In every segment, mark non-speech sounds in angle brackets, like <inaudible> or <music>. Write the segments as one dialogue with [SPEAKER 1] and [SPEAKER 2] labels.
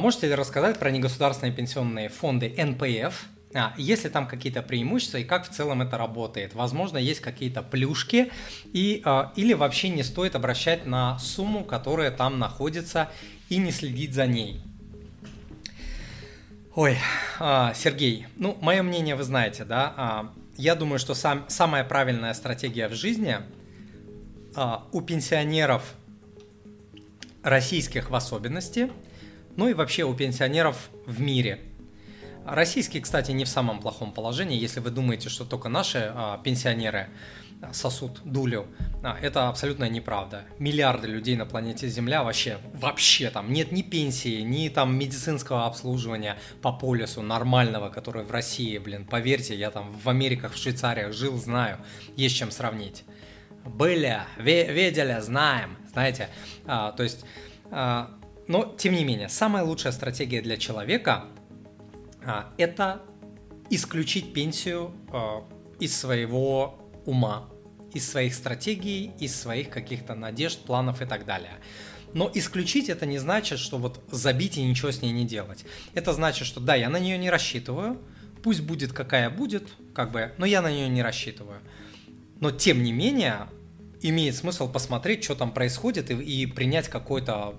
[SPEAKER 1] Можете ли рассказать про негосударственные пенсионные фонды НПФ? А, есть ли там какие-то преимущества и как в целом это работает? Возможно, есть какие-то плюшки и, а, или вообще не стоит обращать на сумму, которая там находится и не следить за ней. Ой, а, Сергей, ну, мое мнение вы знаете, да? А, я думаю, что сам, самая правильная стратегия в жизни а, у пенсионеров российских в особенности – ну и вообще у пенсионеров в мире. Российские, кстати, не в самом плохом положении, если вы думаете, что только наши а, пенсионеры сосут дулю. А, это абсолютно неправда. Миллиарды людей на планете Земля вообще, вообще там нет ни пенсии, ни там медицинского обслуживания по полюсу нормального, которое в России, блин, поверьте, я там в Америках, в Швейцариях жил, знаю, есть чем сравнить. Были, видели, знаем, знаете, а, то есть а, но, тем не менее, самая лучшая стратегия для человека а, это исключить пенсию а, из своего ума, из своих стратегий, из своих каких-то надежд, планов и так далее. Но исключить это не значит, что вот забить и ничего с ней не делать. Это значит, что да, я на нее не рассчитываю, пусть будет какая будет, как бы, но я на нее не рассчитываю. Но тем не менее, имеет смысл посмотреть, что там происходит, и, и принять какой-то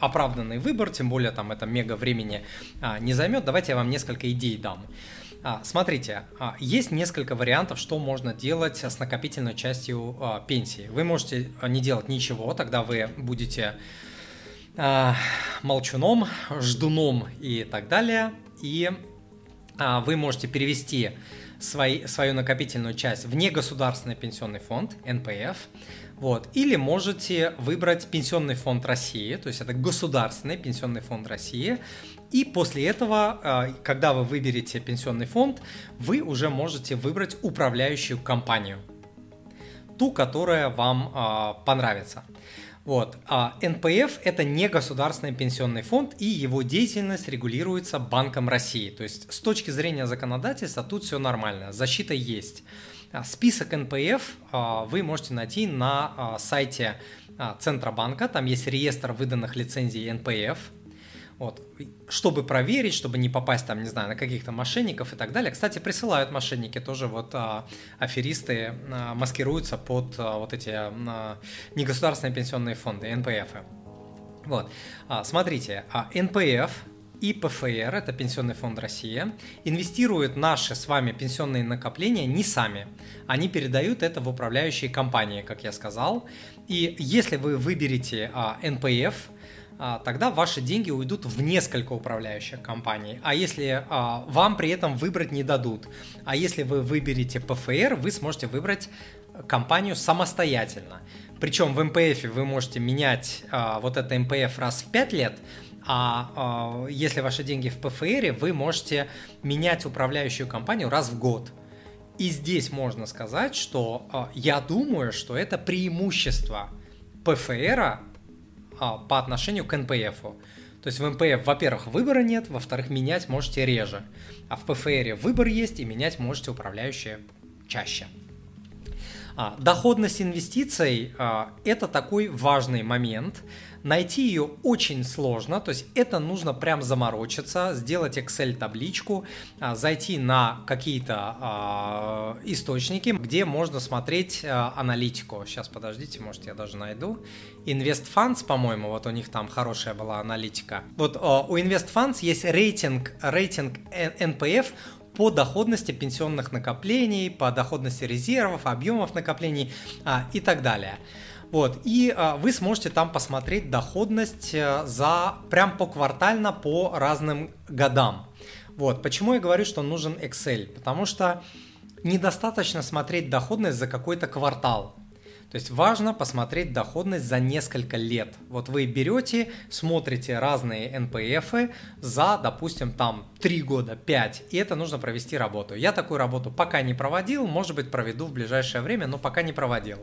[SPEAKER 1] оправданный выбор, тем более там это мега времени а, не займет. Давайте я вам несколько идей дам. А, смотрите, а, есть несколько вариантов, что можно делать с накопительной частью а, пенсии. Вы можете не делать ничего, тогда вы будете а, молчуном, ждуном и так далее. И а, вы можете перевести свои, свою накопительную часть в негосударственный пенсионный фонд, НПФ, вот. Или можете выбрать Пенсионный фонд России, то есть это государственный Пенсионный фонд России. И после этого, а, когда вы выберете пенсионный фонд, вы уже можете выбрать управляющую компанию. Ту, которая вам а, понравится. Вот. А НПФ – это не государственный пенсионный фонд, и его деятельность регулируется Банком России. То есть с точки зрения законодательства тут все нормально, защита есть. А, список НПФ а, вы можете найти на а, сайте Центробанка. Там есть реестр выданных лицензий НПФ. Вот. Чтобы проверить, чтобы не попасть там, не знаю, на каких-то мошенников и так далее. Кстати, присылают мошенники тоже, вот а, аферисты а, маскируются под а, вот эти а, негосударственные пенсионные фонды, НПФ. Вот. А, смотрите, а, НПФ и ПФР, это Пенсионный фонд России, инвестируют наши с вами пенсионные накопления не сами. Они передают это в управляющие компании, как я сказал. И если вы выберете а, НПФ, тогда ваши деньги уйдут в несколько управляющих компаний. А если а, вам при этом выбрать не дадут, а если вы выберете ПФР, вы сможете выбрать компанию самостоятельно. Причем в МПФ вы можете менять а, вот это МПФ раз в 5 лет, а э, если ваши деньги в ПФР, вы можете менять управляющую компанию раз в год. И здесь можно сказать, что э, я думаю, что это преимущество ПФР э, по отношению к НПФ. То есть в НПФ, во-первых, выбора нет, во-вторых, менять можете реже. А в ПФР выбор есть и менять можете управляющие чаще. А, доходность инвестиций а, – это такой важный момент. Найти ее очень сложно, то есть это нужно прям заморочиться, сделать Excel-табличку, а, зайти на какие-то источники, где можно смотреть аналитику. Сейчас, подождите, может я даже найду. InvestFunds, по-моему, вот у них там хорошая была аналитика. Вот у InvestFunds есть рейтинг, рейтинг NPF по доходности пенсионных накоплений, по доходности резервов, объемов накоплений а, и так далее. Вот, и а, вы сможете там посмотреть доходность а, за прям по квартально по разным годам. Вот, почему я говорю, что нужен Excel? Потому что недостаточно смотреть доходность за какой-то квартал. То есть важно посмотреть доходность за несколько лет. Вот вы берете, смотрите разные НПФ за, допустим, там 3 года, 5, и это нужно провести работу. Я такую работу пока не проводил, может быть, проведу в ближайшее время, но пока не проводил.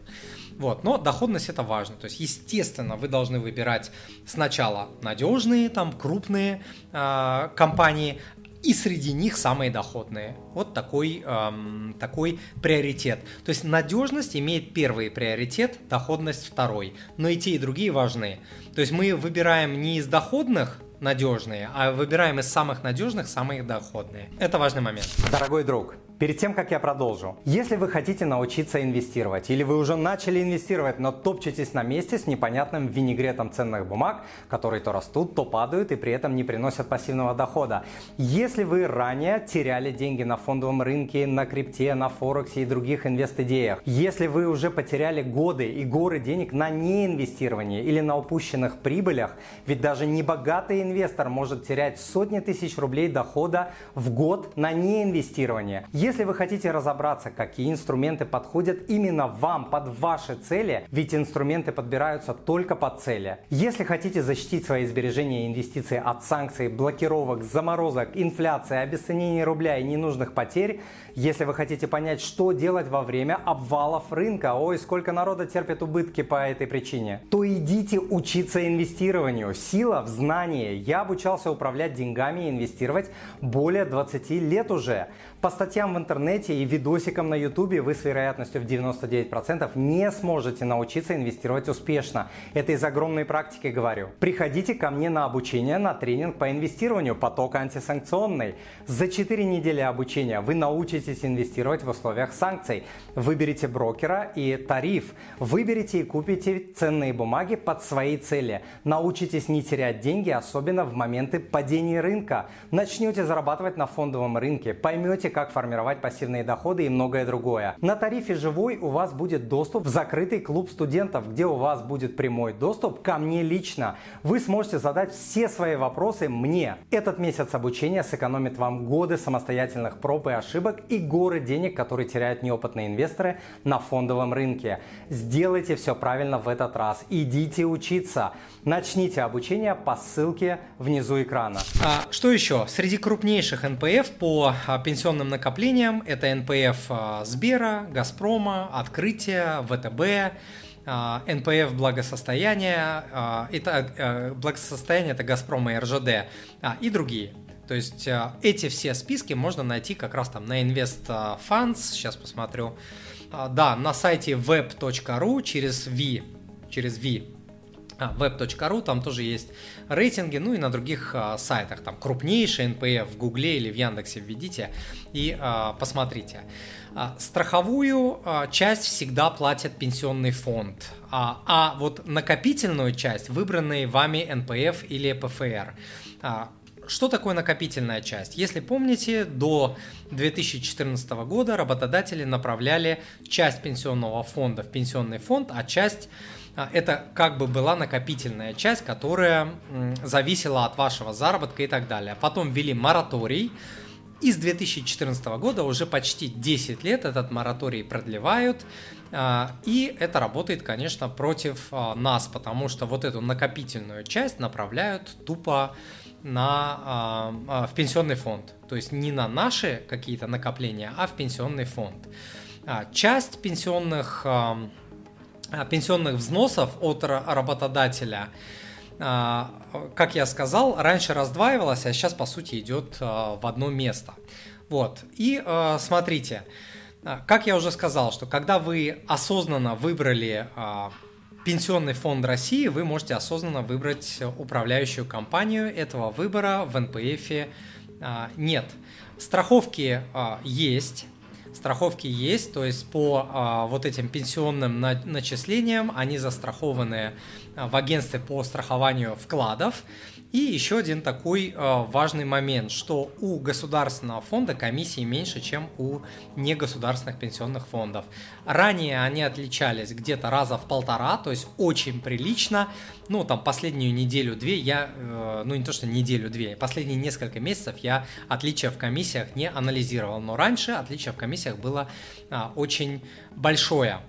[SPEAKER 1] Вот, но доходность это важно. То есть, естественно, вы должны выбирать сначала надежные, там, крупные э, компании, и среди них самые доходные. Вот такой, эм, такой приоритет. То есть надежность имеет первый приоритет, доходность второй. Но и те, и другие важны. То есть мы выбираем не из доходных надежные, а выбираем из самых надежных самые доходные. Это важный момент.
[SPEAKER 2] Дорогой друг, Перед тем, как я продолжу, если вы хотите научиться инвестировать или вы уже начали инвестировать, но топчетесь на месте с непонятным винегретом ценных бумаг, которые то растут, то падают и при этом не приносят пассивного дохода. Если вы ранее теряли деньги на фондовом рынке, на крипте, на Форексе и других инвест-идеях, если вы уже потеряли годы и горы денег на неинвестирование или на упущенных прибылях, ведь даже небогатый инвестор может терять сотни тысяч рублей дохода в год на неинвестирование. Если вы хотите разобраться, какие инструменты подходят именно вам, под ваши цели, ведь инструменты подбираются только под цели. Если хотите защитить свои сбережения и инвестиции от санкций, блокировок, заморозок, инфляции, обесценения рубля и ненужных потерь, если вы хотите понять, что делать во время обвалов рынка, ой, сколько народа терпит убытки по этой причине, то идите учиться инвестированию. Сила в знании. Я обучался управлять деньгами и инвестировать более 20 лет уже. По статьям в интернете и видосикам на ютубе вы с вероятностью в 99% не сможете научиться инвестировать успешно. Это из огромной практики говорю. Приходите ко мне на обучение на тренинг по инвестированию поток антисанкционный. За 4 недели обучения вы научитесь инвестировать в условиях санкций. Выберите брокера и тариф. Выберите и купите ценные бумаги под свои цели. Научитесь не терять деньги, особенно в моменты падения рынка. Начнете зарабатывать на фондовом рынке. Поймете, как формировать пассивные доходы и многое другое. На тарифе «Живой» у вас будет доступ в закрытый клуб студентов, где у вас будет прямой доступ ко мне лично. Вы сможете задать все свои вопросы мне. Этот месяц обучения сэкономит вам годы самостоятельных проб и ошибок и горы денег, которые теряют неопытные инвесторы на фондовом рынке. Сделайте все правильно в этот раз. Идите учиться. Начните обучение по ссылке внизу экрана.
[SPEAKER 1] А, что еще? Среди крупнейших НПФ по а, пенсионным накоплениям это НПФ а, Сбера, Газпрома, Открытия, ВТБ, а, НПФ благосостояния, а, это благосостояние это Газпрома и РЖД и другие. То есть эти все списки можно найти как раз там на Invest Funds, сейчас посмотрю. Да, на сайте web.ru через V, через V web.ru, там тоже есть рейтинги, ну и на других а, сайтах, там крупнейший NPF в Гугле или в Яндексе введите и а, посмотрите. А, страховую а, часть всегда платит пенсионный фонд, а, а вот накопительную часть выбранные вами NPF или ПФР. А, что такое накопительная часть? Если помните, до 2014 года работодатели направляли часть пенсионного фонда в пенсионный фонд, а часть а, это как бы была накопительная часть, которая зависела от вашего заработка и так далее. Потом ввели мораторий, и с 2014 года уже почти 10 лет этот мораторий продлевают, а, и это работает, конечно, против а, нас, потому что вот эту накопительную часть направляют тупо на, в пенсионный фонд. То есть не на наши какие-то накопления, а в пенсионный фонд. Часть пенсионных пенсионных взносов от работодателя, э, как я сказал, раньше раздваивалась, а сейчас, по сути, идет э, в одно место. Вот. И смотрите, как я уже сказал, что когда вы осознанно выбрали Пенсионный фонд России, вы можете осознанно выбрать управляющую компанию. Этого выбора в НПФ нет. Страховки есть, страховки есть, то есть по а, вот этим пенсионным на, начислениям они застрахованы а, в агентстве по страхованию вкладов. И еще один такой э, важный момент, что у государственного фонда комиссии меньше, чем у негосударственных пенсионных фондов. Ранее они отличались где-то раза в полтора, то есть очень прилично. Ну, там последнюю неделю-две я, э, ну не то что неделю-две, последние несколько месяцев я отличия в комиссиях не анализировал. Но раньше отличие в комиссиях было э, очень большое.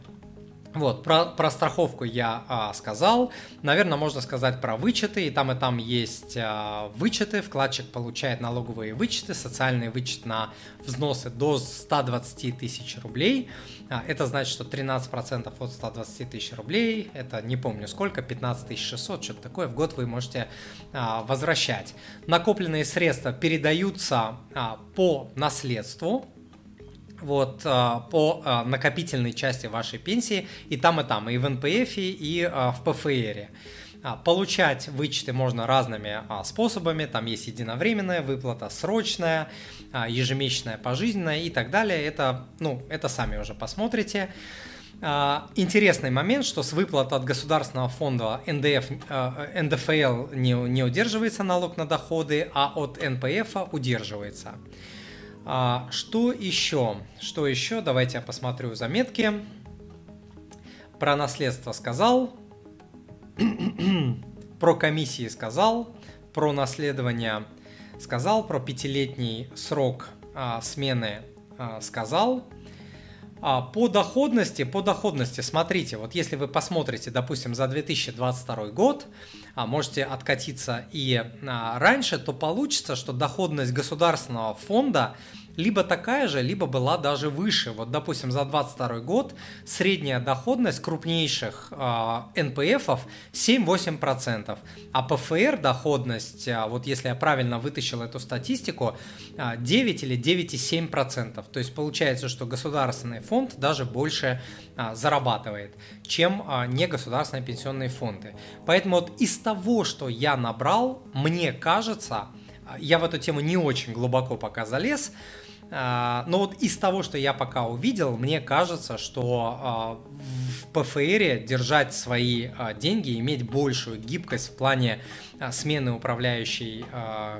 [SPEAKER 1] Вот, про, про страховку я а, сказал. Наверное, можно сказать про вычеты. И там, и там есть а, вычеты. Вкладчик получает налоговые вычеты, социальный вычет на взносы до 120 тысяч рублей. А, это значит, что 13% от 120 тысяч рублей, это не помню сколько, 15 600, что-то такое, в год вы можете а, возвращать. Накопленные средства передаются а, по наследству вот а, по а, накопительной части вашей пенсии и там и там, и в НПФ, и а, в ПФР. А, получать вычеты можно разными а, способами. Там есть единовременная выплата, срочная, а, ежемесячная, пожизненная и так далее. Это, ну, это сами уже посмотрите. Интересный момент, что с выплат от государственного фонда НДФ, НДФЛ не, не удерживается налог на доходы, а от НПФ удерживается. Что еще? Что еще? Давайте я посмотрю заметки. Про наследство сказал. <clears throat> про комиссии сказал, про наследование сказал, про пятилетний срок а, смены а, сказал. А, по доходности, по доходности, смотрите, вот если вы посмотрите, допустим, за 2022 год, а можете откатиться и а, раньше, то получится, что доходность государственного фонда либо такая же, либо была даже выше. Вот, допустим, за 2022 год средняя доходность крупнейших э, НПФов 7-8%, а ПФР доходность, э, вот если я правильно вытащил эту статистику, э, 9 или 9,7%. То есть получается, что государственный фонд даже больше э, зарабатывает, чем э, негосударственные пенсионные фонды. Поэтому вот из того, что я набрал, мне кажется, я в эту тему не очень глубоко пока залез, а, но вот из того, что я пока увидел, мне кажется, что а, в ПФР держать свои а, деньги, иметь большую гибкость в плане смены управляющей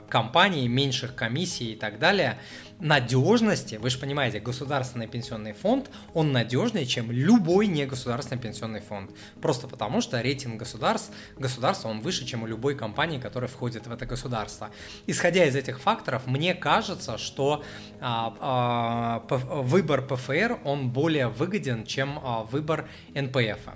[SPEAKER 1] компании, меньших комиссий и так далее – надежности, вы же понимаете, государственный пенсионный фонд, он надежнее, чем любой негосударственный пенсионный фонд. Просто потому, что рейтинг государств, государства, он выше, чем у любой компании, которая входит в это государство. Исходя из этих факторов, мне кажется, что а, а, выбор ПФР, он более выгоден, чем а, выбор НПФ.